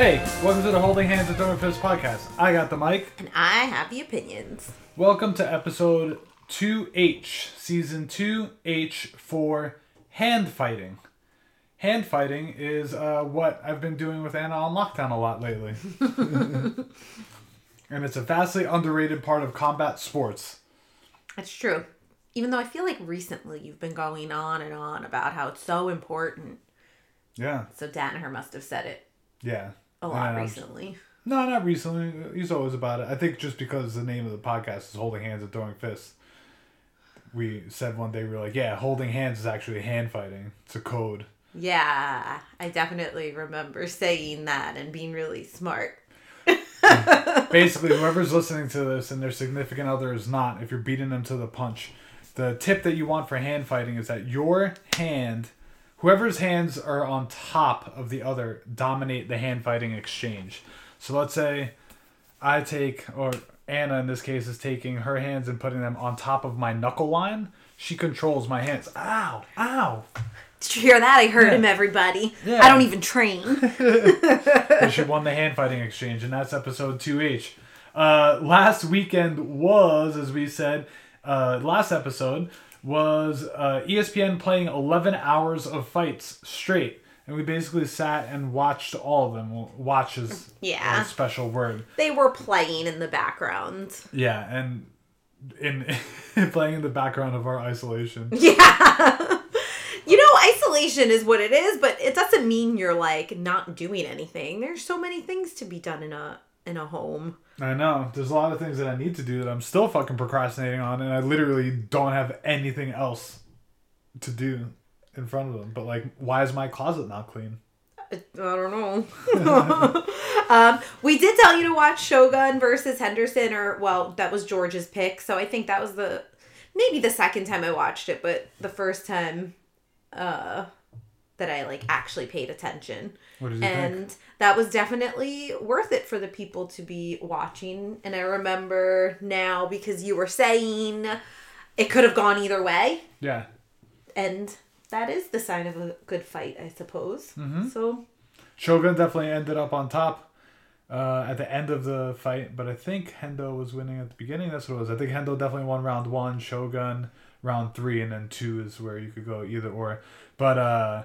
Hey, welcome to the Holding Hands and Throwing Fists podcast. I got the mic. And I have the opinions. Welcome to episode 2H, season 2H4 hand fighting. Hand fighting is uh, what I've been doing with Anna on lockdown a lot lately. and it's a vastly underrated part of combat sports. That's true. Even though I feel like recently you've been going on and on about how it's so important. Yeah, So Danaher must have said it yeah. A lot recently. No, not recently. He's always about it. I think just because the name of the podcast is Holding Hands and Throwing Fists, we said one day we were like, yeah, holding hands is actually hand fighting. It's a code. Yeah, I definitely remember saying that and being really smart. Basically, whoever's listening to this and their significant other is not, if you're beating them to the punch, the tip that you want for hand fighting is that your hand, whoever's hands are on top of the other, dominate the hand fighting exchange. So let's say I take, or Anna in this case is taking her hands and putting them on top of my knuckle line. She controls my hands. Ow! Ow! Did you hear that? I heard Yeah. him, everybody. Yeah. I don't even train. she won the hand fighting exchange, and that's episode 2H. Uh, last weekend was, as we said, uh, last episode was uh, ESPN playing 11 hours of fights straight. And we basically sat and watched all of them. Well, Watch is Yeah. a special word. they were playing in the background. Yeah, and in playing in the background of our isolation. Yeah. you know, isolation is what it is, but it doesn't mean you're like not doing anything. There's so many things to be done in a in a home. I know. There's a lot of things that I need to do that I'm still fucking procrastinating on, and I literally don't have anything else to do in front of them. But like, why is my closet not clean? I don't know. um, we did tell you to watch Shogun versus Henderson, or well, that was George's pick. So I think that was the maybe the second time I watched it, but the first time uh, that I like actually paid attention. You think? and that was definitely worth it for the people to be watching. And I remember now because you were saying it could have gone either way, Yeah. and that is the sign of a good fight, I suppose. Mm-hmm. So Shogun definitely ended up on top uh, at the end of the fight, but I think Hendo was winning at the beginning. That's what it was. I think Hendo definitely won round one, Shogun round three, and then two is where you could go either or. But uh,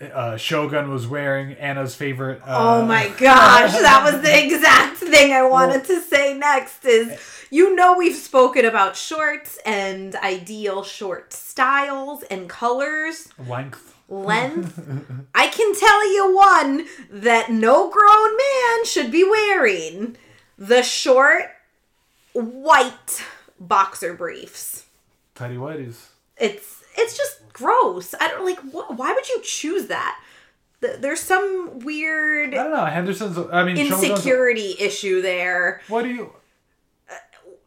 uh, Shogun was wearing Anna's favorite. Uh, Oh my gosh, that was the exact thing I wanted to say next is you know we've spoken about shorts and ideal short styles and colors, length. length. I can tell you one that no grown man should be wearing. The short white boxer briefs. Tidy whities. It's it's just gross. I don't like wh- why would you choose that? Th- There's some weird I don't know. Henderson's. I mean, insecurity issue there. What do you?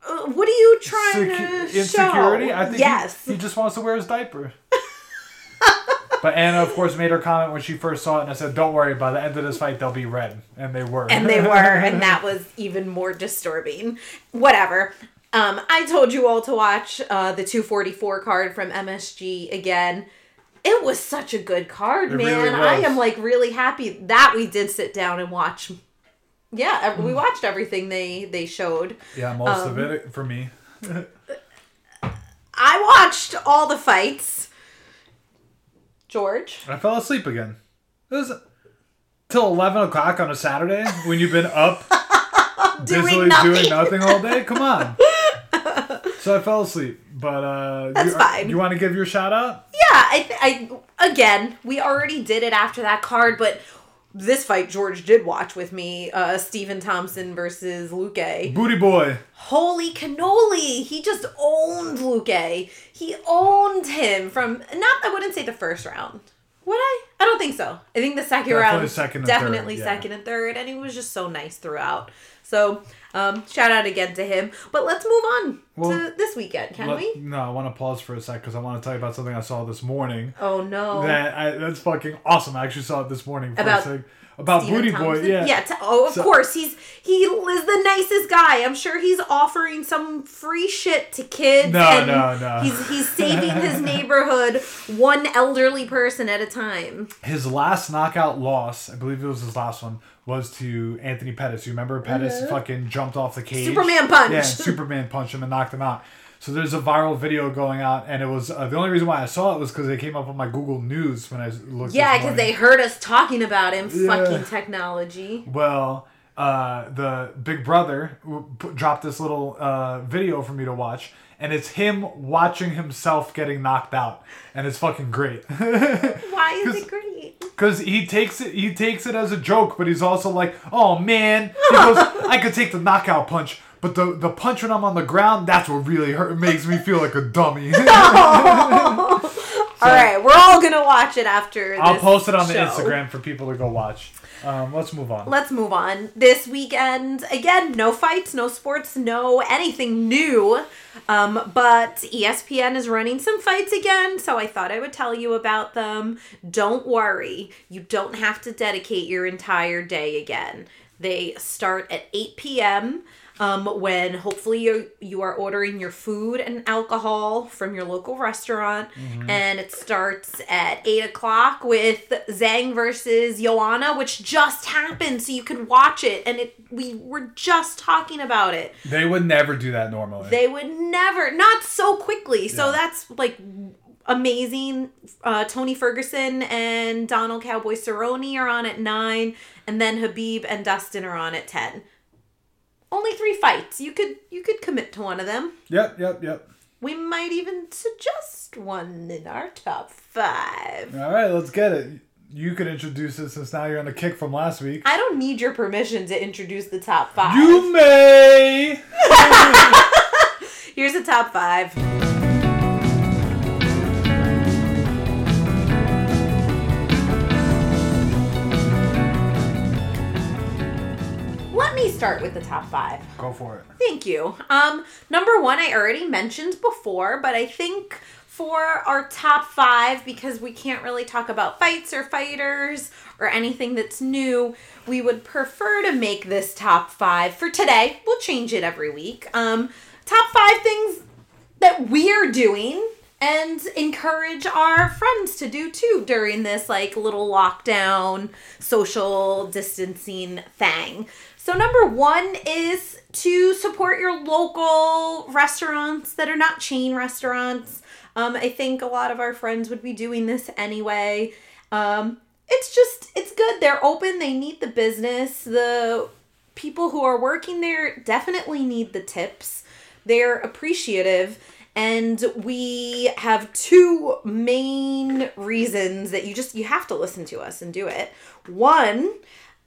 Uh, what are you trying Secu- to insecurity? show? I think yes. he, he just wants to wear his diaper. but Anna, of course, made her comment when she first saw it, and I said, "Don't worry. By the end of this fight, they'll be red," and they were. and they were, and that was even more disturbing. Whatever. Um, I told you all to watch uh, the 244 card from MSG again. It was such a good card, It man. really I am like really happy that we did sit down and watch. Yeah, we watched everything they they showed. yeah, most Um, of it for me. I watched all the fights. George. I fell asleep again. It was till eleven o'clock on a Saturday when you've been up Doing nothing. doing nothing all day. Come on. so I fell asleep, but uh, That's you, fine. You want to give your shout out? Yeah, I, th- I again, we already did it after that card, but this fight George did watch with me, uh Stephen Thompson versus Luque. Booty boy. Holy cannoli! He just owned Luque. He owned him from not I wouldn't say the first round. Would I? I don't think so. I think the second Definitely round second and definitely third, yeah. second and third, and he was just so nice throughout. So um, shout out again to him. But let's move on Well, to this weekend, can Let- we? No, I want to pause for a sec because I want to tell you about something I saw this morning. Oh no! That I, that's fucking awesome. I actually saw it this morning. About- about Stephen Booty Boy. Thompson? Yeah. Yeah. T- oh, of So- course. He's he is the nicest guy. I'm sure he's offering some free shit to kids. No, and no, no. He's he's saving his neighborhood one elderly person at a time. His last knockout loss, I believe it was his last one, was to Anthony Pettis. You remember Pettis fucking jumped off the cage? Superman punch. Yeah, Superman punched him and knocked him out. So there's a viral video going out, and it was uh, the only reason why I saw it was because it came up on my Google News when I looked. Yeah, because they heard us talking about him. Yeah. Fucking technology. Well, uh, the Big Brother dropped this little uh, video for me to watch, and it's him watching himself getting knocked out, and it's fucking great. Why is it great? Because he takes it, he takes it as a joke, but he's also like, "Oh man," he goes, "I could take the knockout punch, but the the punch when I'm on the ground, that's what really hurt, makes me feel like a dummy." all right, we're all gonna watch it after. I'll post it on the show. Instagram for people to go watch. Um, let's move on. Let's move on. This weekend, again, no fights, no sports, no anything new. Um, but ESPN is running some fights again, so I thought I would tell you about them. Don't worry, you don't have to dedicate your entire day again. They start at 8 p.m. Um, when hopefully you you are ordering your food and alcohol from your local restaurant, and it starts at eight o'clock with Zhang versus Joanna, which just happened, so you can watch it. And it we were just talking about it. They would never do that normally. They would never, not so quickly. So Yeah. that's like amazing. Uh, Tony Ferguson and Donald Cowboy Cerrone are on at nine, and then Khabib and Dustin are on at ten. Only three fights. You could you could commit to one of them. yep, yep, yep. We might even suggest one in our top five. All right, let's get it. You could introduce it since now you're on the kick from last week. I don't need your permission to introduce the top five. You may. Here's the top five. Start with the top five. Go for it. Thank you. Um, number one, I already mentioned before, but I think for our top five, because we can't really talk about fights or fighters or anything that's new, we would prefer to make this top five for today. We'll change it every week. Um, top five things that we're doing and encourage our friends to do too during this like little lockdown social distancing thing. So number 1 is to support your local restaurants that are not chain restaurants. Um, I think a lot of our friends would be doing this anyway. Um, it's just it's good. They're open. They need the business. The people who are working there definitely need the tips. They're appreciative. And we have two main reasons that you just you have to listen to us and do it. One,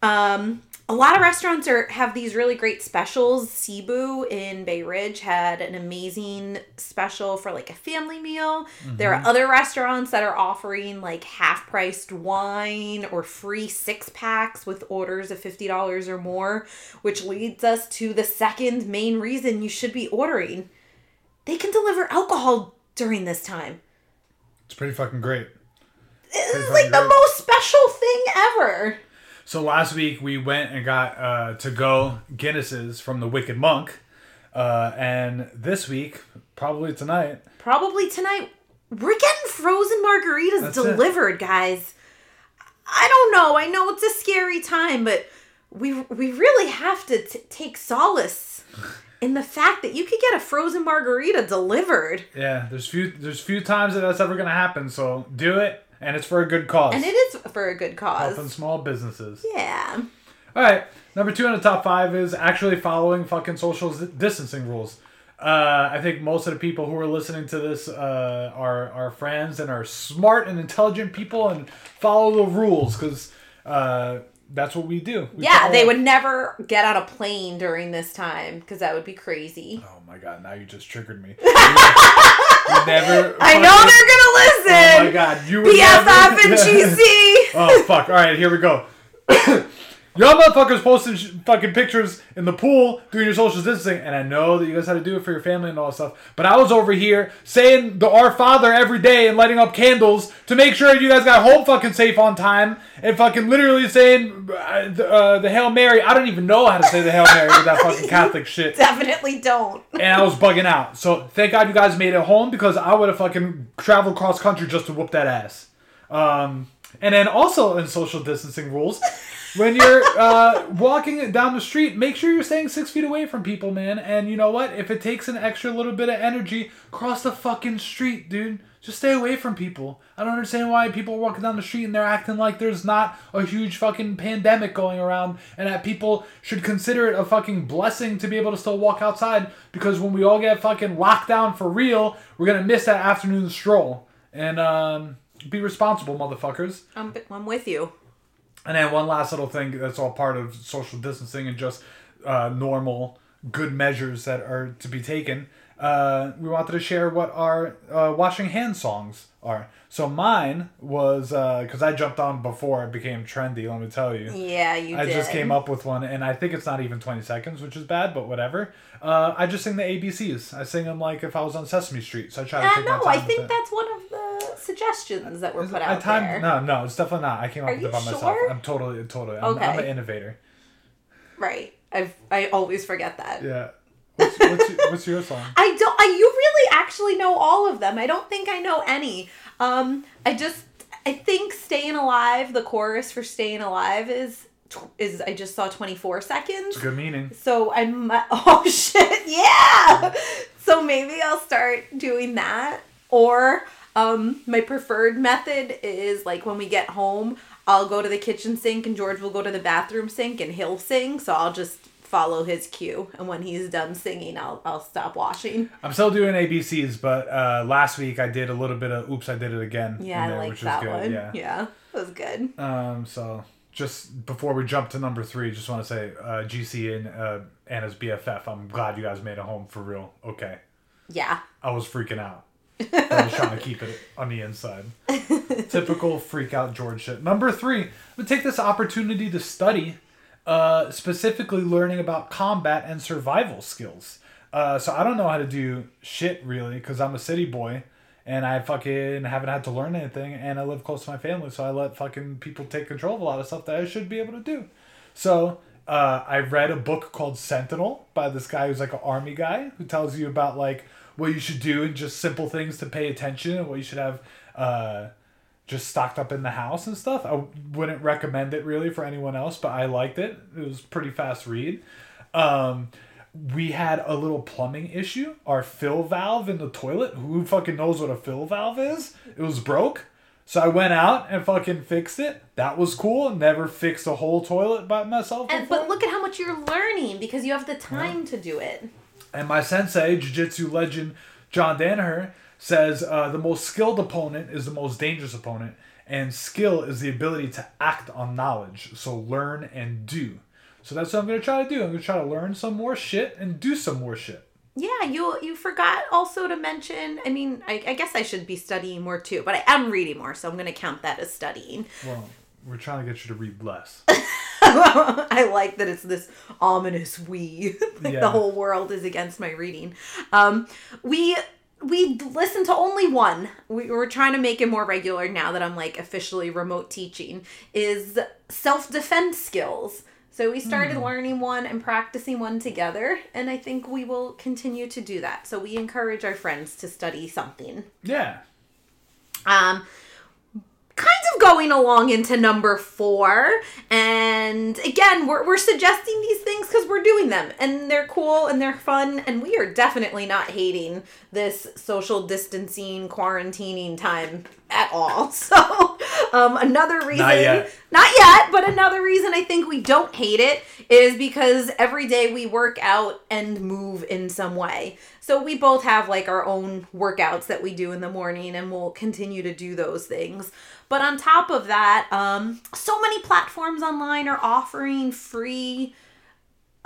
um, a lot of restaurants are have these really great specials. Cebu in Bay Ridge had an amazing special for like a family meal. There are mm-hmm. other restaurants that are offering like half priced wine or free six packs with orders of $50 or more, which leads us to the second main reason you should be ordering. They can deliver alcohol during this time. It's pretty fucking great. This is fucking like the most special thing ever. So last week we went and got uh, to go Guinnesses from the Wicked Monk, uh, and this week, probably tonight, Probably tonight. We're getting frozen margaritas That's it. delivered, guys. I don't know. I know it's a scary time, but we we really have to t- take solace in the fact that you could get a frozen margarita delivered, yeah, there's few there's few times that that's ever gonna happen. So do it, and it's for a good cause. and it is for a good cause. helping small businesses. Yeah. All right, number two in the top five is actually following fucking social distancing rules. Uh, I think most of the people who are listening to this uh, are are friends and are smart and intelligent people and follow the rules because uh, that's what we do. We Yeah, they would never get on a plane during this time because that would be crazy. Oh my god! Now you just triggered me. Never. I know they're gonna listen. Oh my god! You BFF never- and GC. oh fuck! All right, here we go. Y'all motherfuckers posting sh- fucking pictures in the pool doing your social distancing, and I know that you guys had to do it for your family and all that stuff. But I was over here saying the Our Father every day and lighting up candles to make sure you guys got home fucking safe on time, and fucking literally saying uh, the, uh, the Hail Mary. I don't even know how to say the Hail Mary with that fucking Catholic shit. Definitely don't. and I was bugging out. So thank God you guys made it home because I would have fucking traveled cross country just to whoop that ass. Um, and then also in social distancing rules, when you're uh, walking down the street, make sure you're staying six feet away from people, man. And you know what? If it takes an extra little bit of energy, cross the fucking street, dude. Just stay away from people. I don't understand why people are walking down the street and they're acting like there's not a huge fucking pandemic going around and that people should consider it a fucking blessing to be able to still walk outside because when we all get fucking locked down for real, we're gonna miss that afternoon stroll. And um, be responsible, motherfuckers. I'm, I'm with you. And then one last little thing that's all part of social distancing and just uh, normal good measures that are to be taken. Uh, we wanted to share what our uh, washing hands songs are. So mine was because I jumped on before it became trendy. Let me tell you. Yeah, you did. I did. just came up with one, and I think it's not even 20 seconds, which is bad, but whatever. Uh, I just sing the ABCs. I sing them like if I was on Sesame Street, so I try to Uh, take my no, I think that's one of the suggestions that were put out time, there. No, no, it's definitely not. I came up Are with it by sure? myself. I'm totally, totally. I'm, I'm Okay. an innovator. Right. I I always forget that. Yeah. What's, what's, your, what's your song? I don't. I, you really actually know all of them. I don't think I know any. Um, I just. I think "Staying Alive." The chorus for "Staying Alive" is is. I just saw twenty four seconds. It's good meaning. So I'm. Oh shit! Yeah. So maybe I'll start doing that. Or um, my preferred method is like when we get home, I'll go to the kitchen sink and George will go to the bathroom sink and he'll sing. So I'll just follow his cue, and when he's done singing, I'll I'll stop washing. I'm still doing ABCs, but uh, last week I did a little bit of Oops, I Did It Again. Yeah, in I like which that good. one. Yeah. Yeah. that was good. Um, so just before we jump to number three, just want to say uh, GC and uh, Anna's BFF. I'm glad you guys made it home for real. Okay. Yeah. I was freaking out. I was trying to keep it on the inside. Typical freak out George shit. Number three, we take this opportunity to study, uh, specifically learning about combat and survival skills. Uh, so I don't know how to do shit really because I'm a city boy and I fucking haven't had to learn anything and I live close to my family, so I let fucking people take control of a lot of stuff that I should be able to do. So uh, I read a book called Sentinel by this guy who's like an army guy who tells you about like what you should do and just simple things to pay attention and what you should have uh, just stocked up in the house and stuff. I wouldn't recommend it really for anyone else, but I liked it. It was pretty fast read. Um, we had a little plumbing issue. Our fill valve in the toilet. Who fucking knows what a fill valve is? It was broke. So I went out and fucking fixed it. That was cool. Never fixed a whole toilet by myself. And before. but look at how much you're learning because you have the time to do it. And my sensei, jiu-jitsu legend John Danaher, says uh, the most skilled opponent is the most dangerous opponent, and skill is the ability to act on knowledge. So learn and do. So that's what I'm gonna try to do. I'm gonna try to learn some more shit and do some more shit. Yeah, you you forgot also to mention. I mean, I, I guess I should be studying more too, but I am reading more, so I'm gonna count that as studying. Well, we're trying to get you to read less. I like that it's this ominous we. like Yeah. the whole world is against my reading. Um, we we listen to only one. We, we're trying to make it more regular now that I'm like officially remote teaching. Is self defense skills. So we started learning one and practicing one together, and I think we will continue to do that. So we encourage our friends to study something. Yeah. Um, kind of going along into number four. And again, we're, we're suggesting these things because we're doing them and they're cool and they're fun. And we are definitely not hating this social distancing, quarantining time at all. So, um, another reason, yet. not yet, but another reason I think we don't hate it is because every day we work out and move in some way. So we both have like our own workouts that we do in the morning and we'll continue to do those things. But on top of that, um, so many platforms online are offering free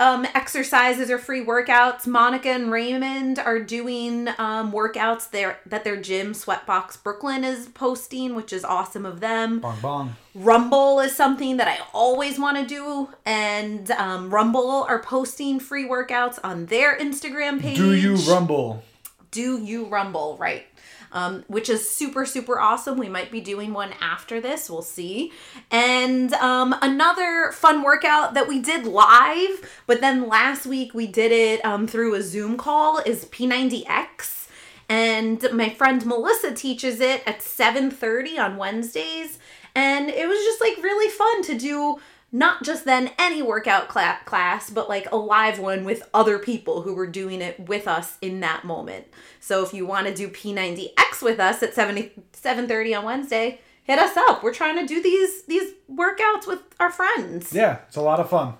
um, exercises or free workouts. Monica and Raymond are doing um, workouts there that their gym Sweatbox Brooklyn is posting, which is awesome of them. Bong bong. Rumble is something that I always want to do, and um, Rumble are posting free workouts on their Instagram page. Do you rumble? Do you Rumble? Right. Um, which is super, super awesome. We might be doing one after this. We'll see. And um, another fun workout that we did live, but then last week we did it um, through a Zoom call is P90X. And my friend Melissa teaches it at 7:30 on Wednesdays. And it was just like really fun to do not just then any workout cla- class, but like a live one with other people who were doing it with us in that moment. So if you want to do P90X with us at 7 7:30 on Wednesday, hit us up. We're trying to do these these workouts with our friends. Yeah, it's a lot of fun.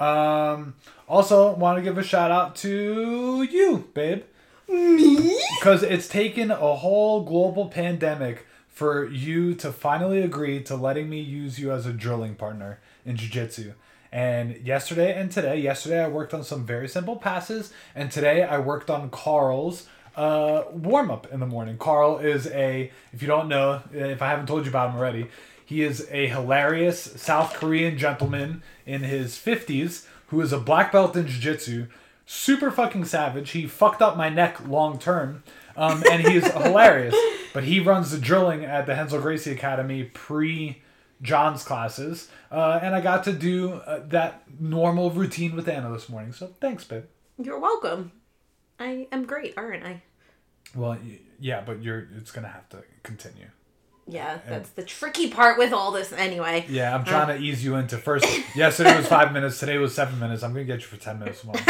Um, also, want to give a shout out to you, babe. Me? Because it's taken a whole global pandemic for you to finally agree to letting me use you as a drilling partner in jiu-jitsu. And yesterday and today, yesterday I worked on some very simple passes, and today I worked on Carl's uh, warm up in the morning. Carl is a, if you don't know, if I haven't told you about him already, he is a hilarious South Korean gentleman in his 50s who is a black belt in jiu jitsu, super fucking savage. He fucked up my neck long term, um, and he's hilarious. But he runs the drilling at the Renzo Gracie Academy pre John's classes, uh, and I got to do uh, that normal routine with Anna this morning. So thanks, babe. You're welcome. I am great, aren't I? Well, yeah, but you're it's gonna have to continue. Yeah, that's the tricky part with all this anyway. Yeah, I'm trying to ease you into first. Yesterday was five minutes. Today was seven minutes. I'm gonna get you for ten minutes tomorrow.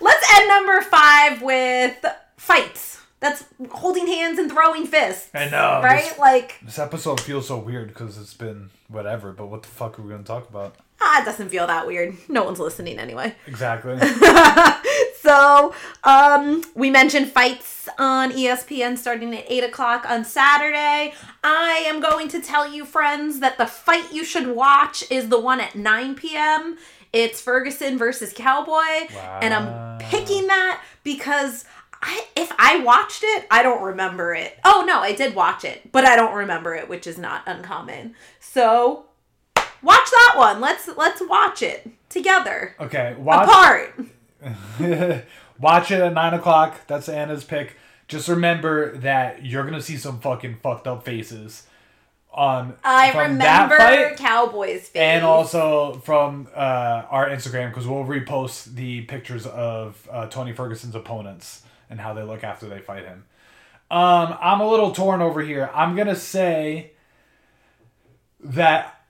Let's end number five with fights. That's holding hands and throwing fists. I know, Right? this- Like, This episode feels so weird because it's been whatever. But what the fuck are we gonna talk about? ah, it doesn't feel that weird. No one's listening anyway. Exactly. So, um, we mentioned fights on ESPN starting at 8 o'clock on Saturday. I am going to tell you, friends, that the fight you should watch is the one at 9 p.m. It's Ferguson versus Cowboy. And I'm picking that because I, if I watched it, I don't remember it. Oh, no, I did watch it, but I don't remember it, which is not uncommon. So, watch that one. Let's let's watch it together. Okay. Watch. Apart. Watch it at nine o'clock. That's Anna's pick. Just remember that you're gonna see some fucking fucked up faces on I from that remember fight, Cowboys face. and also from uh, our Instagram because we'll repost the pictures of uh, Tony Ferguson's opponents and how they look after they fight him. Um, I'm a little torn over here. I'm gonna say that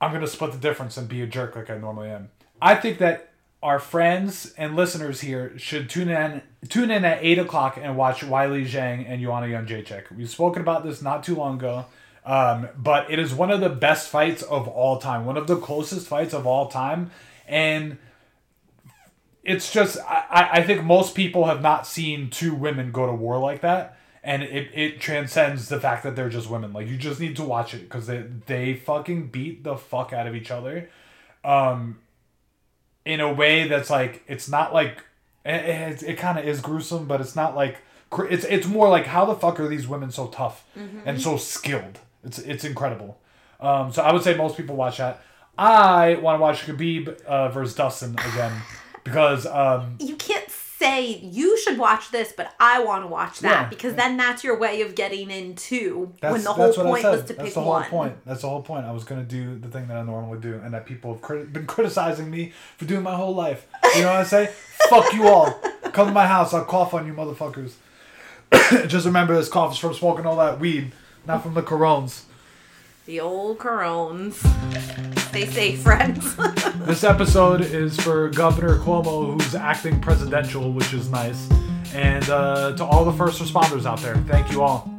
I'm gonna split the difference and be a jerk like I normally am. I think that our friends and listeners here should tune in tune in at eight o'clock and watch Weili Zhang and Joanna Jacek. We've spoken about this not too long ago. Um, but it is one of the best fights of all time, one of the closest fights of all time, and it's just I, I think most people have not seen two women go to war like that, and it, it transcends the fact that they're just women. Like you just need to watch it because they they fucking beat the fuck out of each other, um, in a way that's like it's not like it, it, it kind of is gruesome, but it's not like it's it's more like how the fuck are these women so tough and so skilled? It's it's incredible. Um, so I would say most people watch that. I want to watch Khabib uh, versus Dustin again because um, you can't say you should watch this, but I want to watch that Yeah. because then that's your way of getting into when the whole that's what I point was to that's pick the whole one. point. That's the whole point. I was gonna do the thing that I normally do, and that people have crit- been criticizing me for doing my whole life. You know what I say? Fuck you all. Come to my house. I'll cough on you, motherfuckers. Just remember, this cough is from smoking all that weed, not from the corones. The old Corones. Stay safe, friends. This episode is for Governor Cuomo, who's acting presidential, which is nice. And uh, to all the first responders out there, thank you all.